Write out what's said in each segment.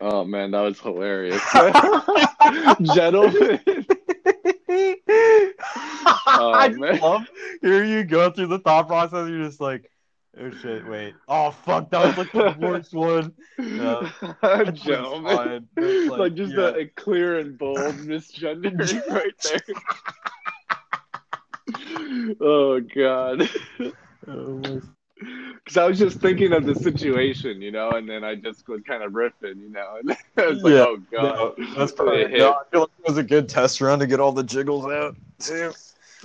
Oh man, that was hilarious. Gentlemen. Oh, I man. love here you go through the thought process. You're just like, oh shit, wait, oh fuck, that was like the worst one. Yeah. Gentlemen. It's Like, just yeah. a, a clear and bold misgendering right there. oh god. Oh, Because I was just thinking of the situation, you know, and then I just was kind of riffing, you know, and I was like, Yeah. oh god. no, that's perfect. hit. No, I feel like it was a good test run to get all the jiggles out too.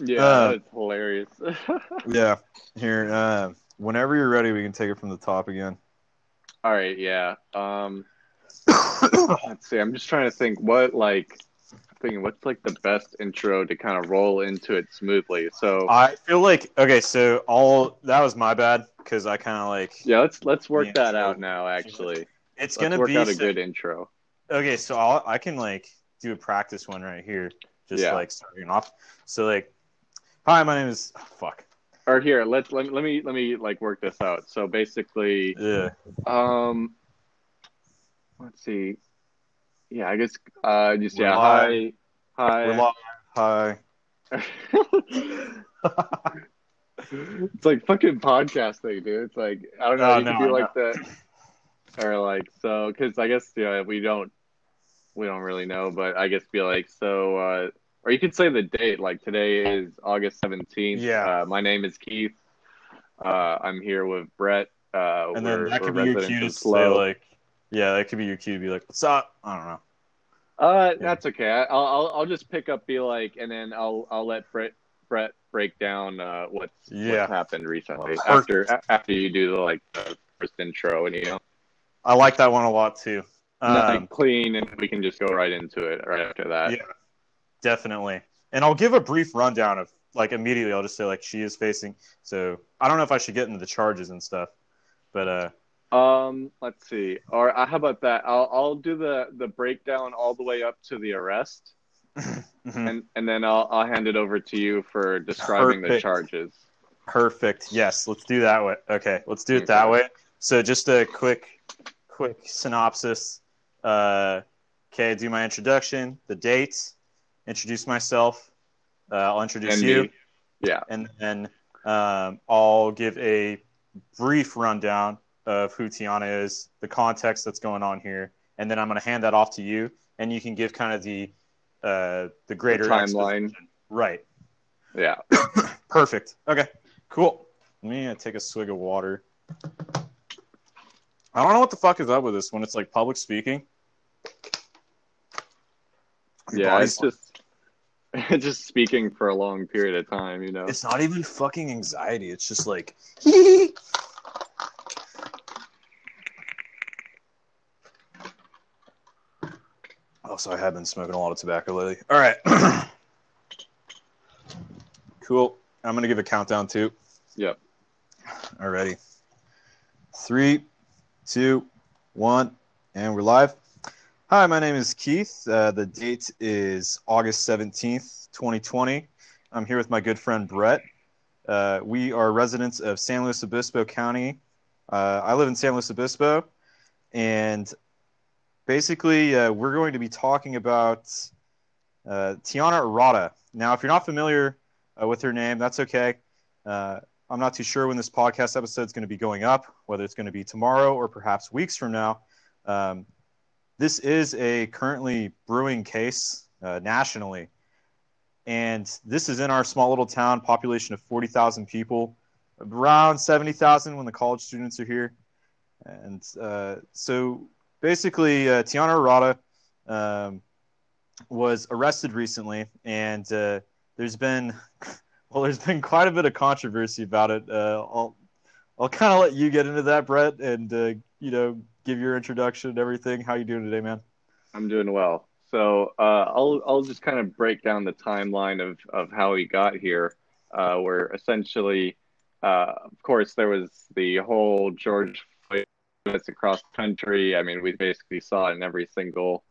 Yeah, Uh, that's hilarious. Yeah. Here, uh, whenever you're ready, we can take it from the top again. All right, yeah. Um, let's see. I'm just trying to think what like thinking what's like the best intro to kind of roll into it smoothly. So I feel like okay, so all that was my bad because I kind of like yeah, let's let's work that out now. Actually, it's let's gonna work be out a so- good intro. okay. So I'll, I can like do a practice one right here, just Yeah. like starting off. So like, hi, my name is oh, fuck. Or here, let's let let me let me like work this out. So basically, Yeah, um, let's see. Yeah, I guess uh, just yeah. Hi. Hi. hi. it's like fucking podcasting, dude. It's like I don't know. Oh, you no, can do I like the or like so because I guess yeah we don't we don't really know, but I guess be like so. uh or you could say the date. Like today is August seventeenth. Yeah. Uh, my name is Keith. Uh, I'm here with Brett. Uh, And then that could be your cue to say like, yeah, that could be your cue to be like, what's up? I don't know. Uh, that's okay. I- I'll, I'll I'll just pick up, be like, and then I'll I'll let Brett Brett break down uh, what's Yeah. what's happened recently Perfect. after after you do the like the first intro and you know I like that one a lot too. nothing Um, clean and we can just go right into it right after that. Yeah. definitely. And I'll give a brief rundown of like immediately. I'll just say like she is facing. So I don't know if I should get into the charges and stuff, but uh, Um, let's see. Or uh, how about that? I'll I'll do the the breakdown all the way up to the arrest, mhm. and and then I'll I'll hand it over to you for describing the charges. perfect. Yes, let's do that way. Okay, let's do it that way. So just a quick, quick synopsis. Uh, okay, do my introduction, the dates, introduce myself. Uh, I'll introduce And you. me. Yeah. and then um, I'll give a brief rundown of who Tiana is, the context that's going on here, and then I'm going to hand that off to you, and you can give kind of the uh, the greater timeline. exposition. Right. Yeah. Perfect. Okay. Cool. Let me uh, take a swig of water. I don't know what the fuck is up with this when it's like public speaking. Your Yeah. It's just just speaking for a long period of time. You know. It's not even fucking anxiety. It's just like. oh, so I have been smoking a lot of tobacco lately. All right. cool. I'm going to give a countdown too. Yep. All Alrighty. Three, two, one, and we're live. Hi, my name is Keith. Uh, the date is August 17th, 2020. I'm here with my good friend Brett. Uh, we are residents of San Luis Obispo County. Uh, I live in San Luis Obispo, and basically, uh, we're going to be talking about uh, Tiana Arata. Now, if you're not familiar uh, with her name, that's okay. Uh, I'm not too sure when this podcast episode is going to be going up, whether it's going to be tomorrow or perhaps weeks from now. Um, this is a currently brewing case uh, nationally. And this is in our small little town, population of 40,000 people, around 70,000 when the college students are here. And uh, so basically, uh, Tiana Arata um, was arrested recently, and uh, there's been well, there's been quite a bit of controversy about it. Uh, I'll I'll kind of let you get into that, Brett, and uh, you know give your introduction and everything. How you doing today, man? I'm doing well. So uh, I'll I'll just kind of break down the timeline of of how he got here. Uh, where essentially, of course, there was the whole George Protests across the country. I mean, we basically saw it in every single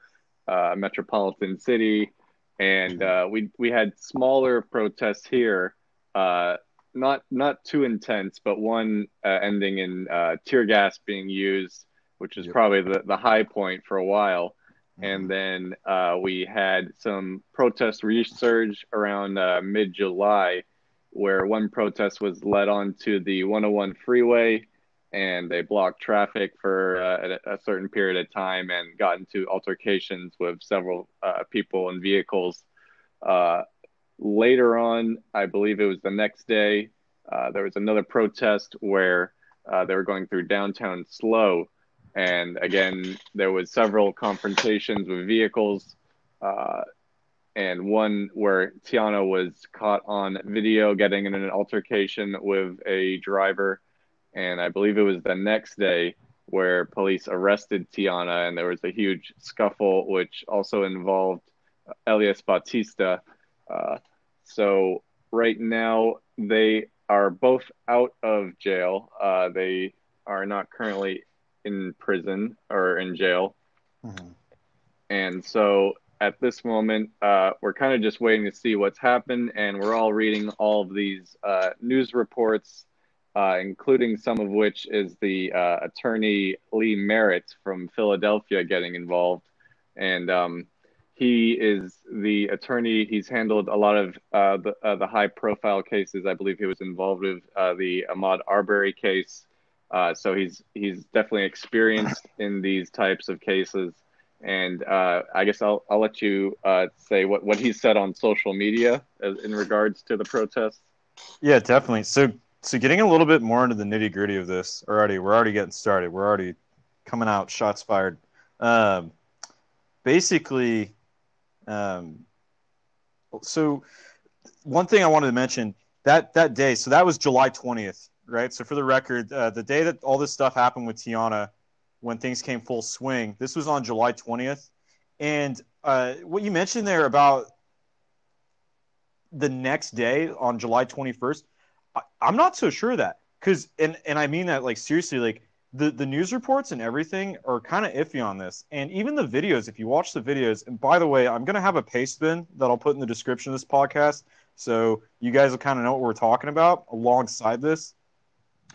uh, metropolitan city, and uh, we we had smaller protests here. Uh, not not too intense, but one uh, ending in uh, tear gas being used which is Yep. probably the, the high point for a while. Mm-hmm. And then uh, we had some protest resurge around uh, mid July, where one protest was led onto the 101 freeway and they blocked traffic for uh, a, certain period of time and got into altercations with several uh, people and vehicles. Uh, later on, I believe it was the next day, uh, there was another protest where uh, they were going through downtown slow and again there was several confrontations with vehicles uh, and one where tiana was caught on video getting in an altercation with a driver and i believe it was the next day where police arrested tiana and there was a huge scuffle which also involved elias batista uh, so right now they are both out of jail uh, they are not currently in prison or in jail. Mhm. And so at this moment, uh, we're kind of just waiting to see what's happened. And we're all reading all of these uh, news reports, uh, including some of which is the uh, attorney Lee Merritt from Philadelphia getting involved. And um, he is the attorney. He's handled a lot of uh, the, uh, the high profile cases. I believe he was involved with uh, the Ahmaud Arbery case. Uh, so he's he's definitely experienced in these types of cases, and uh, I guess I'll I'll let you uh, say what what he said on social media as, in regards to the protests. Yeah, definitely. So, so getting a little bit more into the nitty gritty of this already, we're already getting started. We're already coming out, shots fired. Um, basically, um, so one thing I wanted to mention that that day, so that was July twentieth, right? So for the record, uh, the day that all this stuff happened with Tiana, when things came full swing, this was on July twentieth, and uh, what you mentioned there about the next day on July 21st, I, I'm not so sure that because and and I mean that like seriously, like the the news reports and everything are kind of iffy on this, and even the videos. If you watch the videos, and by the way, I'm gonna have a paste bin that I'll put in the description of this podcast, so you guys will kind of know what we're talking about alongside this.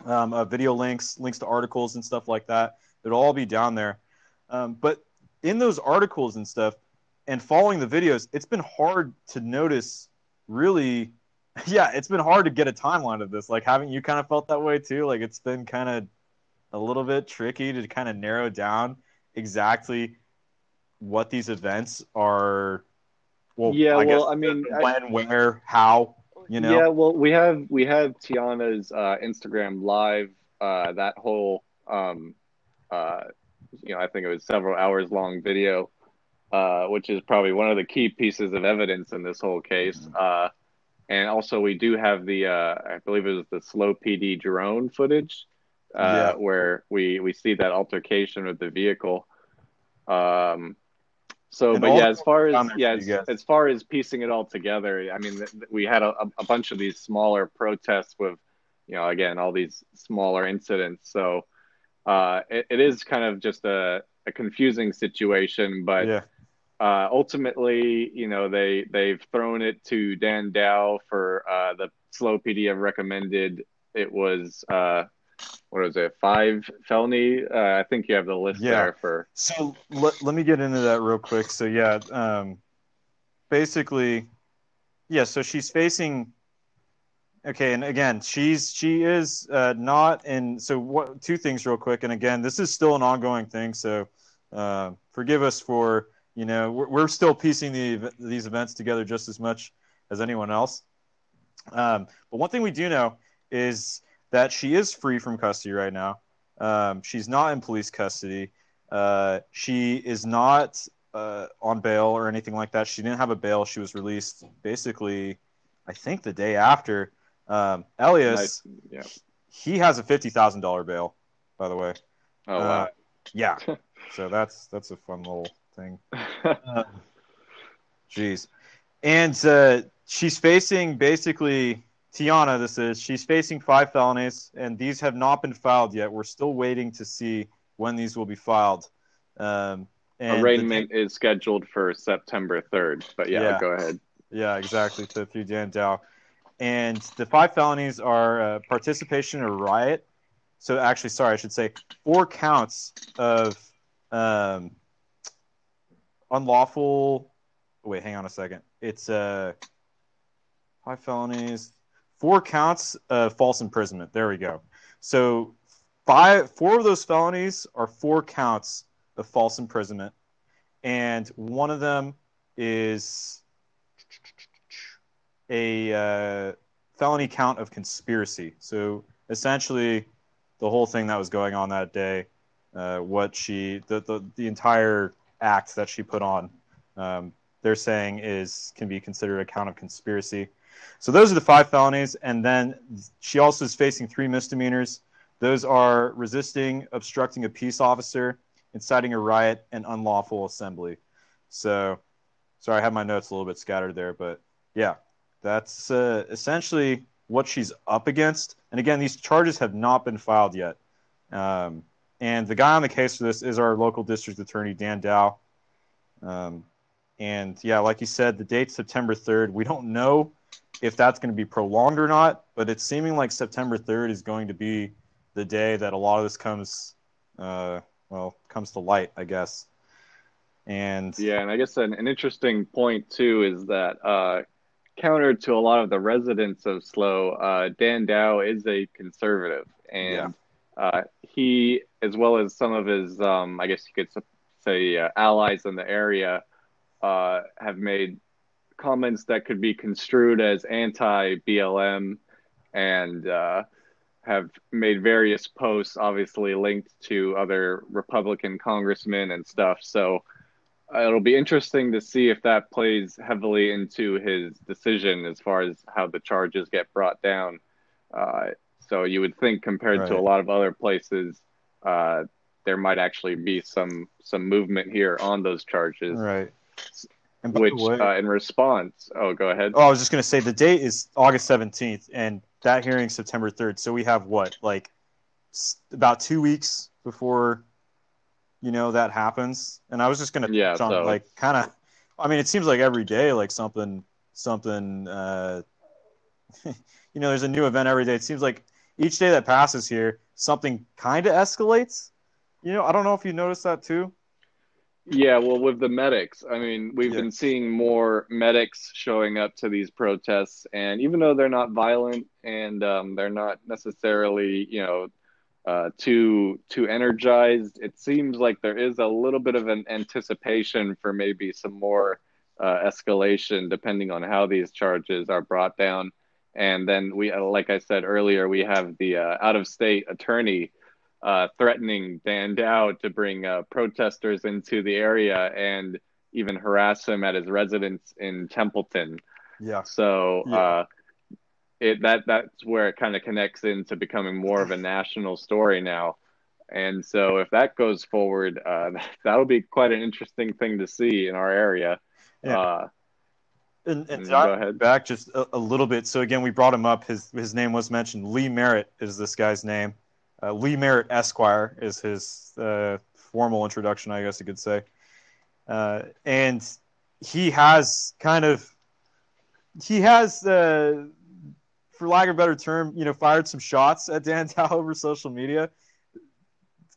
Um, uh, video links, links to articles and stuff like that. It'll all be down there. Um, but in those articles and stuff, and following the videos, it's been hard to notice really yeah it's been hard to get a timeline of this like haven't you kind of felt that way too like it's been kind of a little bit tricky to kind of narrow down exactly what these events are well yeah, I well, I mean, I- when where how you know Yeah, well, we have we have Tiana's uh, Instagram live. Uh, that whole, um, uh, you know, I think it was several hours long video, uh, which is probably one of the key pieces of evidence in this whole case. Mm-hmm. And also, we do have the, uh, I believe it was the SLO PD drone footage, uh, Yeah. where we we see that altercation with the vehicle. Um, so, And but yeah, as far as yeah, as, as far as piecing it all together, I mean, th- th- we had a, a bunch of these smaller protests with, you know, again, all these smaller incidents. So, uh, it, it is kind of just a, a confusing situation, but yeah uh, ultimately, you know, they they've thrown it to Dan Dow for uh, the SLO PD have recommended. It was uh, what was it? Five felony. Uh, I think you have the list Yeah. there for. So let, let me get into that real quick. So yeah, um, basically, yeah. So she's facing. Okay, and again, she's she is uh, not in. So what? Two things real quick, and again, this is still an ongoing thing. So uh, forgive us for you know we're, we're still piecing the these events together just as much as anyone else. Um, but one thing we do know is that she is free from custody right now. Um, she's not in police custody. Uh, she is not uh, on bail or anything like that. She didn't have a bail. She was released basically, I think, the day after. Um, Elias, Nice. Yeah. he has a fifty thousand dollar bail, by the way. Oh Uh, yeah, so that's that's a fun little thing. wow. Jeez. And uh, she's facing basically Tiana. This is she's facing five felonies, and these have not been filed yet. We're still waiting to see when these will be filed. Um, and the- Arraignment is scheduled for September third. But yeah, Yeah. go ahead. yeah, exactly. So through Dan Dow, and the five felonies are uh, participation in a riot, so actually, sorry, I should say four counts of um, unlawful. Wait, hang on a second. It's uh, five felonies, four counts of false imprisonment. There we go. So five, four of those felonies are four counts of false imprisonment, and one of them is a uh, felony count of conspiracy. So essentially, the whole thing that was going on that day, uh, what she, the, the the entire act that she put on, um, they're saying is can be considered a count of conspiracy. So those are the five felonies, and then she also is facing three misdemeanors. Those are resisting, obstructing a peace officer, inciting a riot, and unlawful assembly. So, sorry, I have my notes a little bit scattered there, but yeah, that's uh, essentially what she's up against. And again, these charges have not been filed yet. Um, and the guy on the case for this is our local district attorney, Dan Dow. Um, and yeah, like you said, the date's September 3rd. We don't know if that's going to be prolonged or not, but it's seeming like September 3rd is going to be the day that a lot of this comes, uh, well, comes to light, I guess. And yeah, and I guess an, an interesting point too is that uh, counter to a lot of the residents of SLO, uh, Dan Dow is a conservative, and yeah. Uh, he, as well as some of his, um, I guess you could say, uh, allies in the area, uh, have made comments that could be construed as anti BLM and uh, have made various posts, obviously linked to other Republican congressmen and stuff. So uh, it'll be interesting to see if that plays heavily into his decision as far as how the charges get brought down. Uh, so you would think, compared right. to a lot of other places, uh, there might actually be some some movement here on those charges. Right. Which, way, uh, in response, oh, go ahead. Oh, I was just going to say the date is August seventeenth, and that hearing September third. So we have what, like, about two weeks before you know that happens and i was just gonna yeah on, so... like kind of i mean it seems like every day like something something uh you know there's a new event every day it seems like each day that passes here something kind of escalates you know i don't know if you noticed that too yeah well with the medics i mean we've yeah. been seeing more medics showing up to these protests and even though they're not violent and um, they're not necessarily you know uh, too too energized. It seems like there is a little bit of an anticipation for maybe some more uh, escalation, depending on how these charges are brought down. And then we, uh, like I said earlier, we have the uh, out-of-state attorney uh, threatening Dan Dow to bring uh, protesters into the area and even harass him at his residence in Templeton. Yeah. So. Yeah it that that's where it kind of connects into becoming more of a national story now. And so if that goes forward, uh, that'll be quite an interesting thing to see in our area. Yeah. And, and go ahead. back just a, a, little bit. So again, we brought him up. His his name was mentioned. Lee Merritt is this guy's name. Uh, Lee Merritt Esquire is his uh, formal introduction, I guess you could say. Uh, and he has kind of he has uh, for lack of a better term, you know, fired some shots at Dan Dow over social media.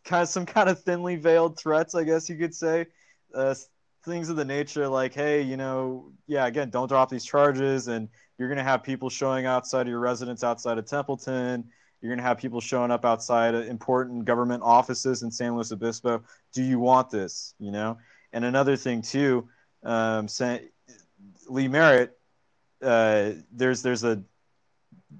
Kind of some kind of thinly veiled threats, I guess you could say. Uh, things of the nature like, hey, you know, yeah, again, don't drop these charges, and you're going to have people showing outside of your residence outside of Templeton. You're going to have people showing up outside of important government offices in San Luis Obispo. Do you want this? You know, and another thing too, um, Lee Merritt. Uh, there's there's a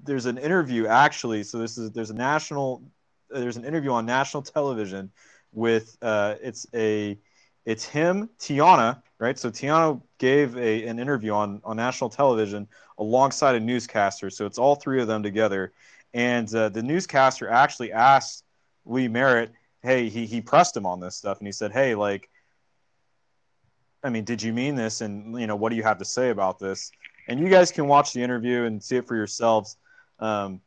there's an interview actually. So this is there's a national there's an interview on national television with uh, it's a it's him Tiana right. So Tiana gave a an interview on on national television alongside a newscaster. So it's all three of them together, and uh, the newscaster actually asked Lee Merritt, hey, he he pressed him on this stuff, and he said, hey, like. I mean, did you mean this? And you know, what do you have to say about this? And you guys can watch the interview and see it for yourselves. Um,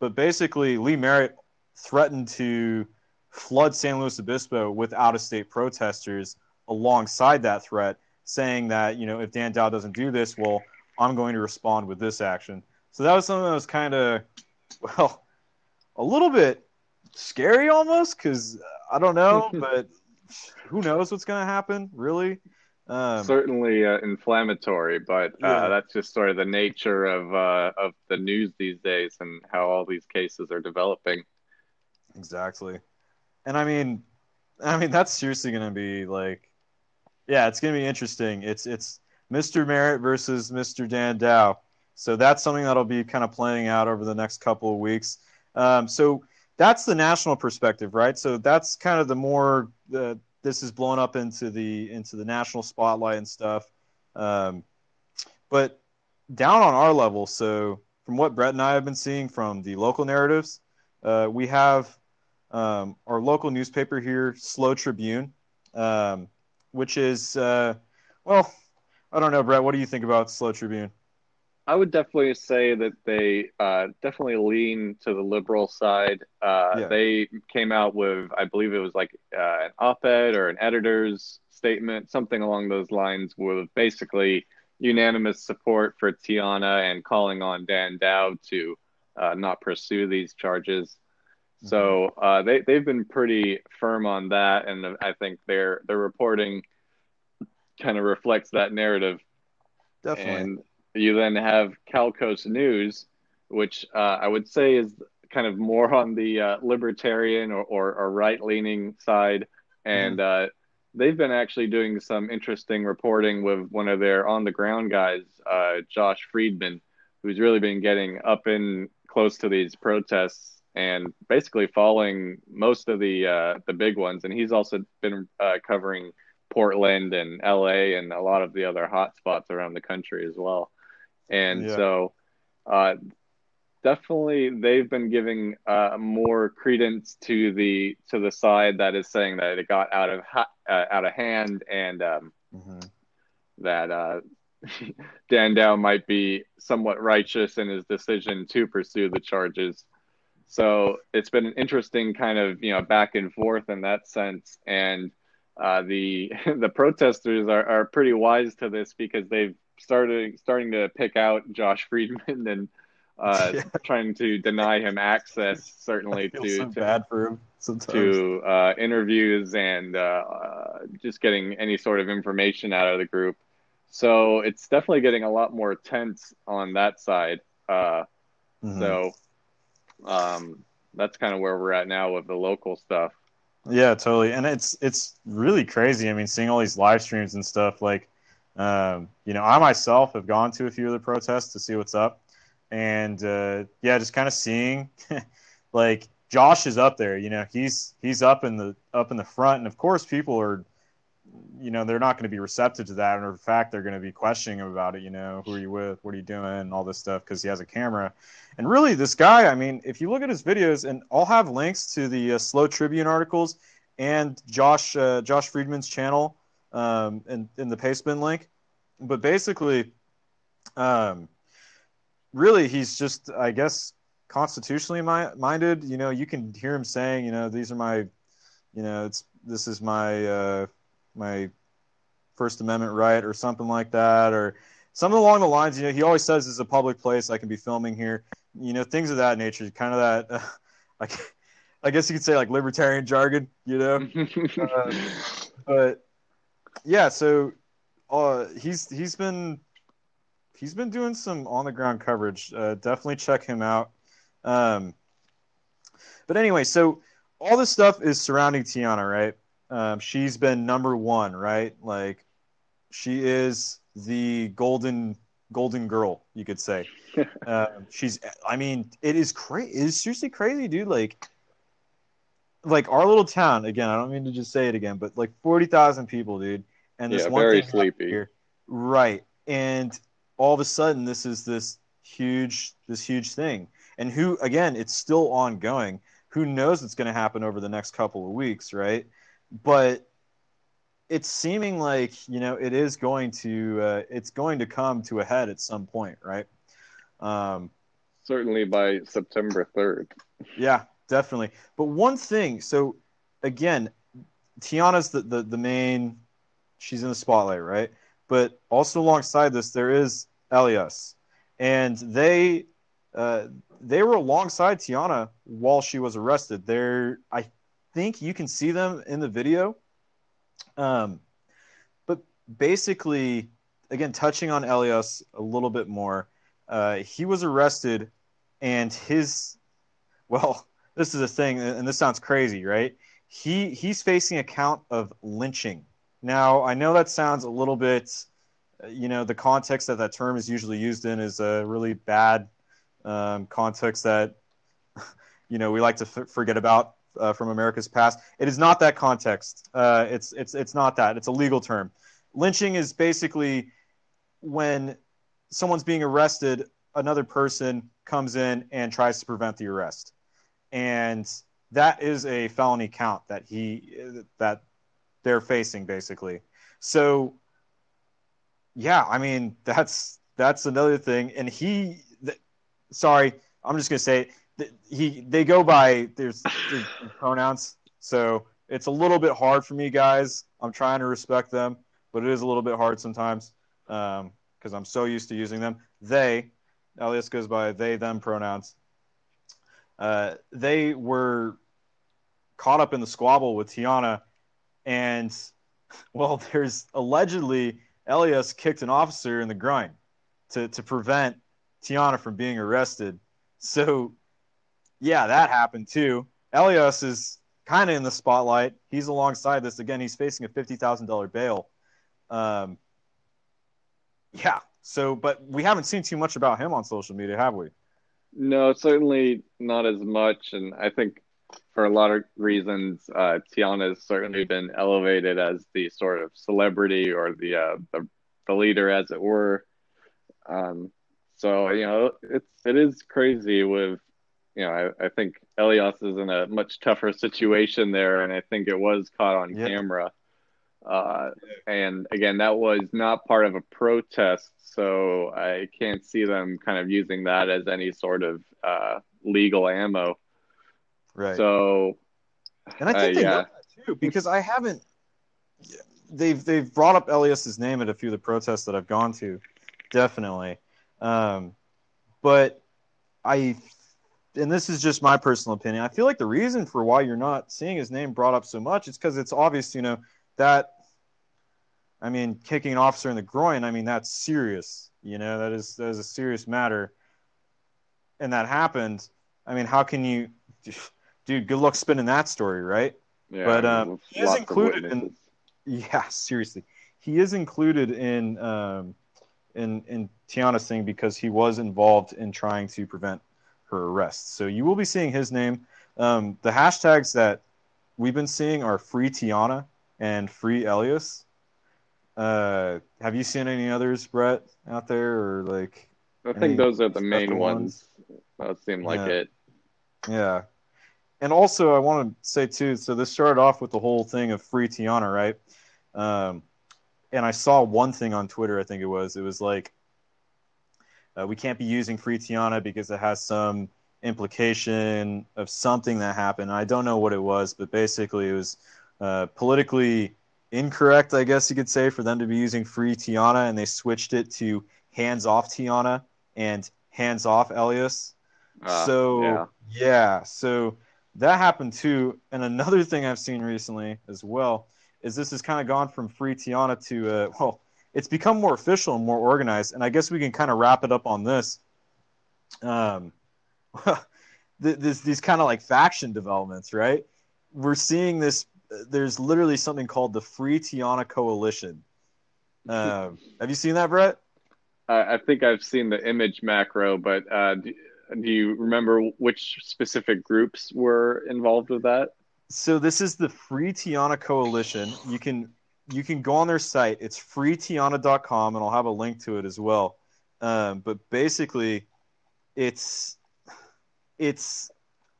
but basically, Lee Merritt threatened to flood San Luis Obispo with out of state protesters alongside that threat, saying that, you know, if Dan Dow doesn't do this, well, I'm going to respond with this action. So that was something that was kind of, well, a little bit scary almost because I don't know, but who knows what's going to happen, really? Um, Certainly uh, inflammatory, but uh, yeah. that's just sort of the nature of uh, of the news these days and how all these cases are developing. Exactly, and I mean, I mean that's seriously going to be like, yeah, it's going to be interesting. It's it's Mr. Merritt versus Mr. Dan Dow, so that's something that'll be kind of playing out over the next couple of weeks. Um, so that's the national perspective, right? So that's kind of the more uh, this is blown up into the into the national spotlight and stuff. Um, but down on our level, so from what Brett and I have been seeing from the local narratives, uh, we have um, our local newspaper here, SLO Tribune, um, which is uh, well, I don't know, Brett. What do you think about SLO Tribune? I would definitely say that they uh, definitely lean to the liberal side. Uh, yeah. They came out with, I believe it was like uh, an op-ed or an editor's statement, something along those lines, with basically unanimous support for Tiana and calling on Dan Dow to uh, not pursue these charges. Mm-hmm. So uh, they they've been pretty firm on that, and I think their their reporting kind of reflects that narrative. Definitely. And you then have CalCoast News, which uh, I would say is kind of more on the uh, libertarian or, or, or right leaning side. And mm-hmm. uh, they've been actually doing some interesting reporting with one of their on the ground guys, uh, Josh Friedman, who's really been getting up in close to these protests and basically following most of the uh, the big ones. And he's also been uh, covering Portland and LA and a lot of the other hot spots around the country as well. And yeah. so, uh, definitely they've been giving uh, more credence to the to the side that is saying that it got out of ha- uh, out of hand and um, mm-hmm. that uh, Dan Dow might be somewhat righteous in his decision to pursue the charges. So it's been an interesting kind of you know back and forth in that sense, and uh, the the protesters are, are pretty wise to this because they've started starting to pick out Josh Friedman and uh, yeah. trying to deny him access certainly to, so to bad for him sometimes. to uh, interviews and uh, just getting any sort of information out of the group. So it's definitely getting a lot more tense on that side. Uh, mm-hmm. So um, that's kind of where we're at now with the local stuff. Yeah, totally. And it's it's really crazy. I mean, seeing all these live streams and stuff like um, you know, I myself have gone to a few of the protests to see what's up, and uh, yeah, just kind of seeing, like Josh is up there. You know, he's he's up in the up in the front, and of course, people are, you know, they're not going to be receptive to that, and in fact, they're going to be questioning him about it. You know, who are you with? What are you doing? All this stuff because he has a camera. And really, this guy, I mean, if you look at his videos, and I'll have links to the uh, SLO Tribune articles and Josh uh, Josh Friedman's channel um, in, in the Pastebin link. But basically, um, really, he's just, I guess, constitutionally mi- minded. You know, you can hear him saying, you know, these are my, you know, it's this is my uh, my First Amendment right or something like that, or something along the lines. You know, he always says it's a public place. I can be filming here. You know, things of that nature. Kind of that, uh, like, I guess you could say like libertarian jargon. You know, uh, but yeah, so uh, he's he's been he's been doing some on the ground coverage. Uh, definitely check him out. Um, but anyway, so all this stuff is surrounding Tiana, right? Um, she's been number one, right? Like she is the golden golden girl, you could say. uh, she's, I mean, it is crazy. It is seriously crazy, dude. Like, like our little town. Again, I don't mean to just say it again, but like forty thousand people, dude and this yeah, one very sleepy. Here, right? And all of a sudden, this is this huge, this huge thing. And who, again, it's still ongoing. Who knows what's going to happen over the next couple of weeks, right? But it's seeming like you know it is going to uh, it's going to come to a head at some point, right? Um, Certainly by September third. Yeah, definitely. But one thing, so again, Tiana's the, the, the main she's in the spotlight, right? But also alongside this, there is Elias, and they uh, they were alongside Tiana while she was arrested. There, I think you can see them in the video. Um, but basically, again, touching on Elias a little bit more, uh, he was arrested, and his, well, this is a thing, and this sounds crazy, right? He he's facing a count of lynching. Now, I know that sounds a little bit, you know, the context that that term is usually used in is a really bad um, context that, you know, we like to f- forget about uh, from America's past. It is not that context. Uh, it's it's it's not that. It's a legal term. Lynching is basically when someone's being arrested, another person comes in and tries to prevent the arrest, and that is a felony count that he that they're facing basically. So, yeah, I mean that's that's another thing, and he. Sorry, I'm just gonna say he they go by there's, there's pronouns, so it's a little bit hard for me, guys. I'm trying to respect them, but it is a little bit hard sometimes because um, I'm so used to using them. They, Elias goes by they them pronouns. Uh, they were caught up in the squabble with Tiana, and well, there's allegedly Elias kicked an officer in the groin to to prevent Tiana from being arrested. So yeah, that happened too. Elias is kind of in the spotlight. He's alongside this again. He's facing a fifty thousand dollar bail. Um, yeah. So, but we haven't seen too much about him on social media, have we? No, certainly not as much. And I think for a lot of reasons, uh, Tiana has certainly been elevated as the sort of celebrity or the uh, the, the leader, as it were. Um, so you know, it's it is crazy with you know, I, I think Elias is in a much tougher situation there, and I think it was caught on yeah. camera. Uh, and again, that was not part of a protest, so I can't see them kind of using that as any sort of uh, legal ammo. Right. So, and I think uh, they yeah. too because I haven't. They've they've brought up Elias's name at a few of the protests that I've gone to, definitely. Um, but I and this is just my personal opinion. I feel like the reason for why you're not seeing his name brought up so much is because it's obvious, you know, that I mean, kicking an officer in the groin, I mean, that's serious. You know, that is that is a serious matter. And that happened. I mean, how can you dude, good luck spinning that story, right? Yeah, but um, he is included in yeah, seriously. He is included in um in in Tiana's thing because he was involved in trying to prevent her arrest. So you will be seeing his name. Um, the hashtags that we've been seeing are free Tiana and free Elias. Uh, have you seen any others, Brett, out there, or like? I think those are the main ones. ones. That seem like yeah. it. Yeah, and also I want to say too. So this started off with the whole thing of free Tiana, right? Um, and I saw one thing on Twitter. I think it was. It was like uh, we can't be using free Tiana because it has some implication of something that happened. I don't know what it was, but basically it was uh, politically incorrect, I guess you could say, for them to be using free Tiana, and they switched it to hands off Tiana and hands off Elias. Uh, so yeah. yeah, so that happened too. And another thing I've seen recently as well is this has kind of gone from free Tiana to uh, well, it's become more official and more organized. And I guess we can kind of wrap it up on this. Um, this, these kind of like faction developments, right? We're seeing this. There's literally something called the Free Tiana Coalition. Um, have you seen that, Brett? I think I've seen the image macro, but uh, do, do you remember which specific groups were involved with that? So this is the Free Tiana Coalition. You can you can go on their site. It's freetiana.com, and I'll have a link to it as well. Um, but basically, it's it's.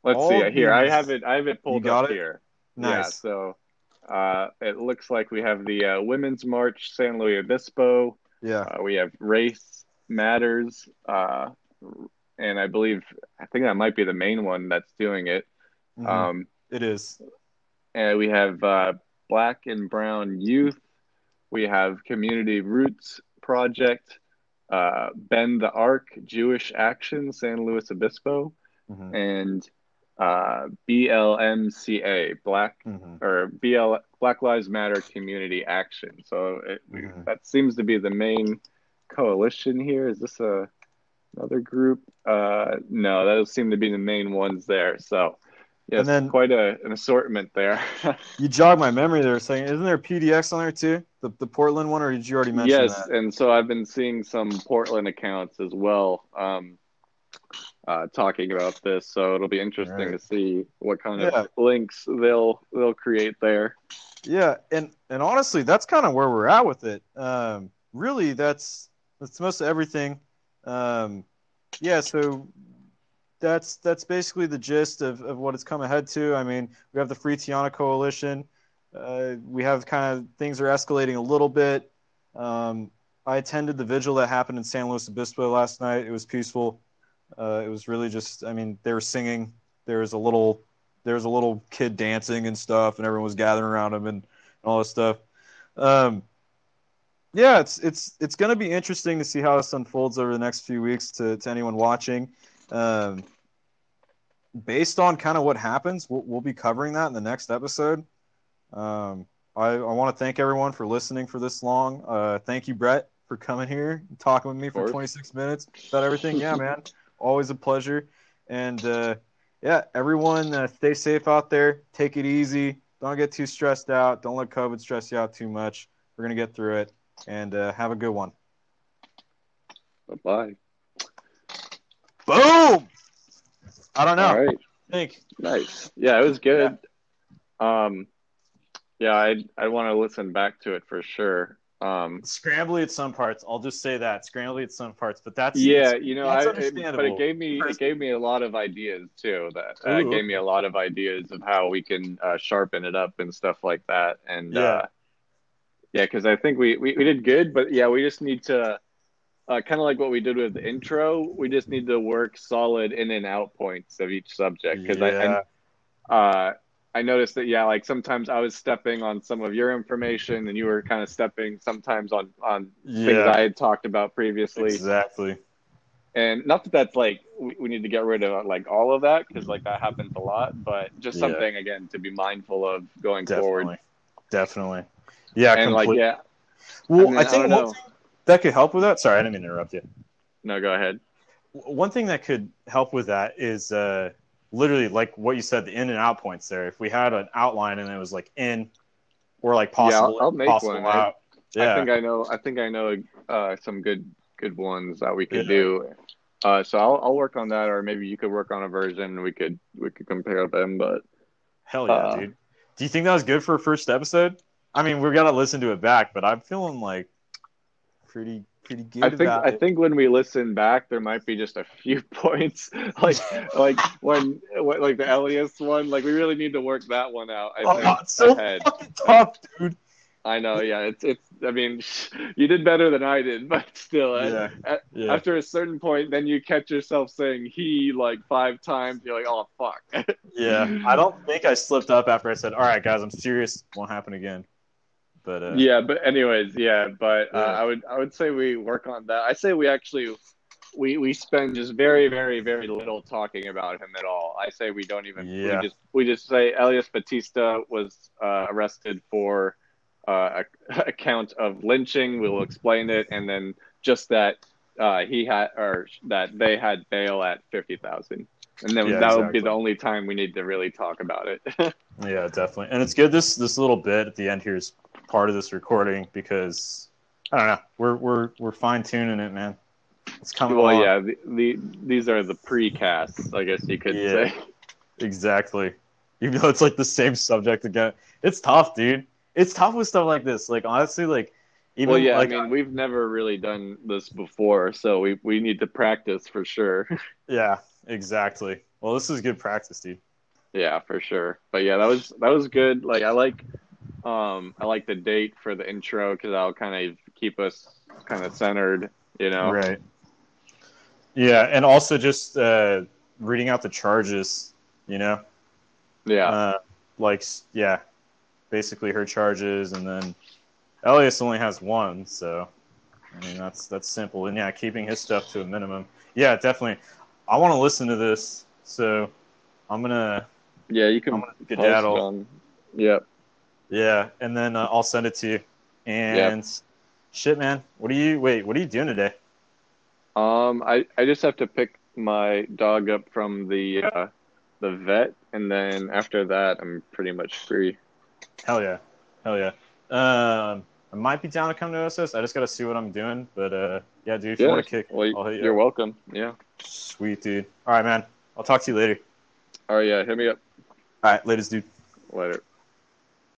Let's see here. I have it. I have it pulled up it? here. Nice. Yeah. So uh, it looks like we have the uh, Women's March, San Luis Obispo. Yeah. Uh, we have Race Matters, uh, and I believe I think that might be the main one that's doing it. Mm-hmm. Um, it is. And we have uh, Black and Brown Youth. We have Community Roots Project. uh, Bend the Arc, Jewish Action, San Luis Obispo, Mhm. and uh, BLMCA, Black Mhm. or BL Black Lives Matter Community Action. So it, Mhm. that seems to be the main coalition here. Is this a another group? Uh, no, those seem to be the main ones there. So yes, And then- quite a, an assortment there. You jogged my memory there, saying, isn't there a PDX on there too? The the Portland one, or did you already mention yes, that? and so I've been seeing some Portland accounts as well. Um, uh, talking about this, so it'll be interesting Right. to see what kind Yeah. of links they'll they'll create there. Yeah, and and honestly, that's kind of where we're at with it. Um, really, that's that's most of everything. Um, yeah, so that's that's basically the gist of, of what it's come ahead to. I mean, we have the Free Tiana Coalition. Uh, we have kind of things are escalating a little bit. Um, I attended the vigil that happened in San Luis Obispo last night. It was peaceful. Uh, it was really just, I mean, they were singing. There was a little, there was a little kid dancing and stuff, and everyone was gathering around him and, and all this stuff. Um, yeah, it's it's it's going to be interesting to see how this unfolds over the next few weeks to, to anyone watching. Um, based on kind of what happens, we'll, we'll be covering that in the next episode. Um, I, I want to thank everyone for listening for this long. Uh, thank you, Brett, for coming here and talking with me for 26 minutes about everything. Yeah, man, always a pleasure. And uh, yeah, everyone, uh, stay safe out there. Take it easy. Don't get too stressed out. Don't let COVID stress you out too much. We're gonna get through it. And uh, have a good one. Bye bye. Boom. I don't know. All right. Think. Nice. Yeah, it was good. Um, yeah, I I want to listen back to it for sure. Um, Scrambly at some parts. I'll just say that scrambly at some parts, but that's yeah, you know, I it, but it gave me it gave me a lot of ideas too. That uh, Ooh, gave me a lot of ideas of how we can uh, sharpen it up and stuff like that. And Yeah. uh, yeah, because I think we, we we did good, but yeah, we just need to. Uh, kind of like what we did with the intro, we just need to work solid in and out points of each subject because I, I yeah. uh, I noticed that yeah, like sometimes I was stepping on some of your information, and you were kind of stepping sometimes on on things I had talked about previously. exactly. And not that that's like we, we need to get rid of like all of that because like that happens a lot, but just Yeah. something again to be mindful of going Definitely, forward. definitely. Yeah, And like yeah, Well, I mean, I I think thing that could help with that. Sorry, I didn't mean to interrupt you. no, go ahead. One thing that could help with that is uh, literally like what you said, the in and out points there. If we had an outline and it was like in or like possible, yeah, I'll make possible one. I- Yeah, I think I know. I think I know uh, some good good ones that we could Yeah. do. Uh, so I'll I'll work on that, or maybe you could work on a version. We could we could compare them, but hell yeah, uh, dude. Do you think that was good for a first episode? I mean, we're gonna listen to it back, but I'm feeling like pretty pretty good I think about I it. think when we listen back, there might be just a few points, like like when, when like the Elias one. Like we really need to work that one out. I Oh, think it's so ahead. fucking tough, dude. I know, yeah. It's it's. I mean, you did better than I did, but still, at- Yeah. at- Yeah. after a certain point, then you catch yourself saying he like five times. You're like, oh fuck. Yeah, I don't think I slipped up after I said, "All right, guys, I'm serious. Won't happen again." But uh, yeah, but anyways, yeah. But uh, I would I would say we work on that. I say we actually we we spend just very very very little talking about him at all. I say we don't even. Yeah. We just we just say Elias Batista was uh, arrested for uh, a, a count of lynching. We'll explain it, and then just that uh, he had or that they had bail at fifty thousand. And then Yeah, that would be the only time we need to really talk about it. yeah, definitely. And it's good. This this little bit at the end here is part of this recording because I don't know. We're we're we're fine tuning it, man. It's coming. well, along. yeah, the, the these are the precasts, I guess you could Yeah. say. exactly. Even though it's like the same subject again, it's tough, dude. It's tough with stuff like this. Like honestly, like even well, yeah, like I mean, we've never really done this before, so we we need to practice for sure. yeah, exactly. Well, this is good practice, dude. yeah, for sure. But yeah, that was that was good. Like I like um I like the date for the intro because that'll kind of keep us kind of centered, you know. Right. Yeah, and also just uh, reading out the charges, you know, Yeah. uh, like yeah, basically her charges, and then Elias only has one, so I mean, that's that's simple. And yeah, keeping his stuff to a minimum. Yeah, definitely. I want to listen to this, so I'm gonna. Yeah, you can I'm gonna skedaddle. on. Yep. Yeah, and then uh, I'll send it to you. And shit, man, what are you? Wait, what are you doing today? Um, I, I just have to pick my dog up from the uh, the vet, and then after that, I'm pretty much free. Hell yeah, hell yeah. Um, I might be down to come to SS. I just gotta see what I'm doing, but uh, yeah, dude, if you want to kick, Well, I'll hit you. you're up. welcome. Yeah. Sweet, dude. All right, man. I'll talk to you later. All right. Yeah. Hit me up All right, latest, dude. later.